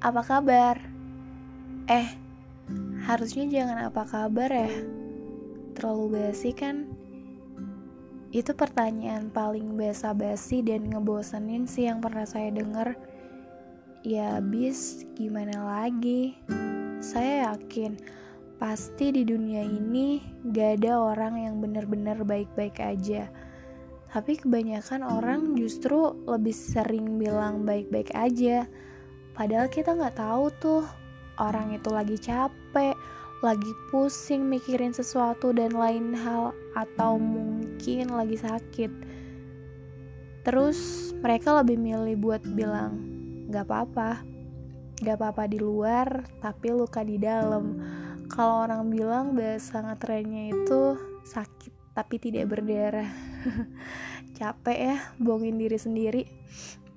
apa kabar? Eh, harusnya jangan apa kabar ya. Terlalu basi kan? Itu pertanyaan paling basa-basi dan ngebosenin sih yang pernah saya dengar. Ya habis gimana lagi? Saya yakin pasti di dunia ini gak ada orang yang benar-benar baik-baik aja tapi kebanyakan orang justru lebih sering bilang baik-baik aja padahal kita nggak tahu tuh orang itu lagi capek lagi pusing mikirin sesuatu dan lain hal atau mungkin lagi sakit. Terus mereka lebih milih buat bilang gak apa-apa. Gak apa-apa di luar tapi luka di dalam. Kalau orang bilang bahasa ngetrennya itu sakit tapi tidak berdarah. Capek ya bohongin diri sendiri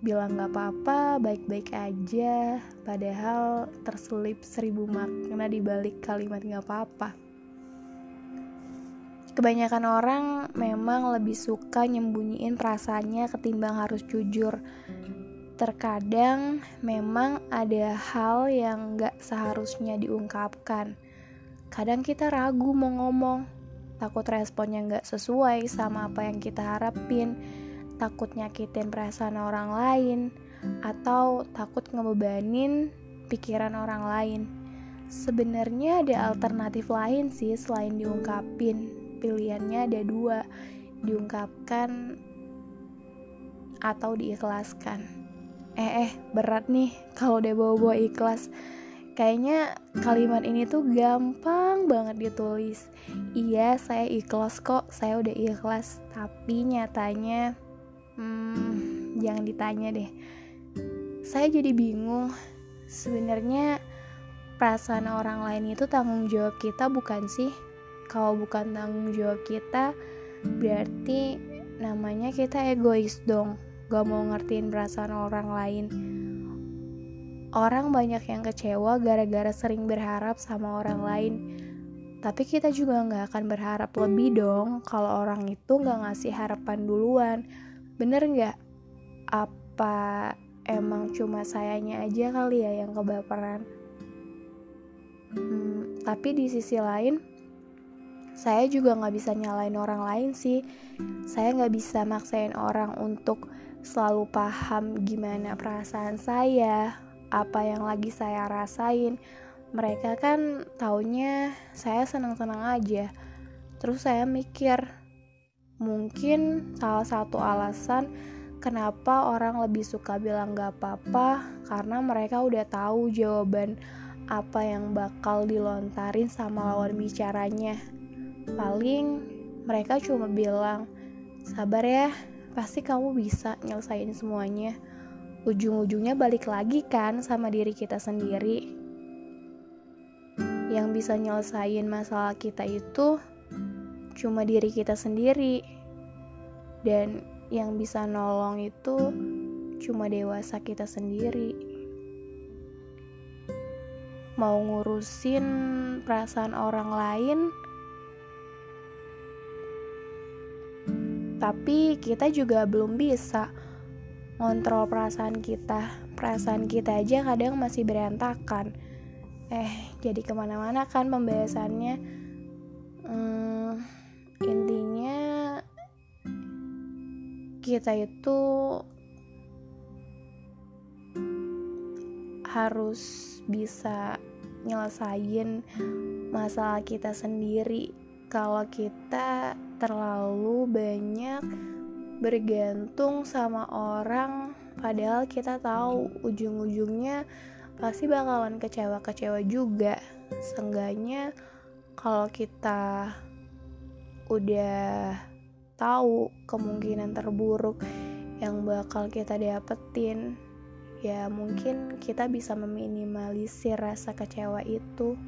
bilang gak apa-apa baik-baik aja. Padahal terselip seribu makna di balik kalimat gak apa-apa. Kebanyakan orang memang lebih suka nyembunyiin perasaannya ketimbang harus jujur. Terkadang memang ada hal yang gak seharusnya diungkapkan. Kadang kita ragu mau ngomong. Takut responnya nggak sesuai sama apa yang kita harapin, takut nyakitin perasaan orang lain, atau takut ngebebanin pikiran orang lain. Sebenarnya ada alternatif lain sih selain diungkapin. Pilihannya ada dua, diungkapkan atau diikhlaskan. Eh eh, berat nih kalau udah bawa-bawa ikhlas kayaknya kalimat ini tuh gampang banget ditulis iya saya ikhlas kok saya udah ikhlas tapi nyatanya hmm, jangan ditanya deh. Saya jadi bingung. Sebenarnya perasaan orang lain itu tanggung jawab kita bukan sih? Kalau bukan tanggung jawab kita berarti namanya kita egois dong. Gak mau ngertiin perasaan orang lain. Orang banyak yang kecewa gara-gara sering berharap sama orang lain. Tapi kita juga nggak akan berharap lebih dong kalau orang itu nggak ngasih harapan duluan. Bener nggak? Apa emang cuma sayanya aja kali ya yang kebaperan? Hmm, tapi di sisi lain, saya juga nggak bisa nyalain orang lain sih. Saya nggak bisa maksain orang untuk selalu paham gimana perasaan saya, apa yang lagi saya rasain mereka kan taunya saya senang-senang aja terus saya mikir mungkin salah satu alasan kenapa orang lebih suka bilang gak apa-apa karena mereka udah tahu jawaban apa yang bakal dilontarin sama lawan bicaranya paling mereka cuma bilang sabar ya pasti kamu bisa nyelesain semuanya ujung-ujungnya balik lagi kan sama diri kita sendiri. Yang bisa nyelesain masalah kita itu cuma diri kita sendiri. Dan yang bisa nolong itu cuma dewasa kita sendiri. Mau ngurusin perasaan orang lain, tapi kita juga belum bisa ngontrol perasaan kita perasaan kita aja kadang masih berantakan eh jadi ke mana-mana kan pembahasannya hmm, intinya kita itu harus bisa nyelesain masalah kita sendiri. Kalau kita terlalu banyak bergantung sama orang padahal kita tahu ujung-ujungnya pasti bakalan kecewa-kecewa juga. Seenggaknya kalau kita udah tahu kemungkinan terburuk yang bakal kita dapetin ya mungkin kita bisa meminimalisir rasa kecewa itu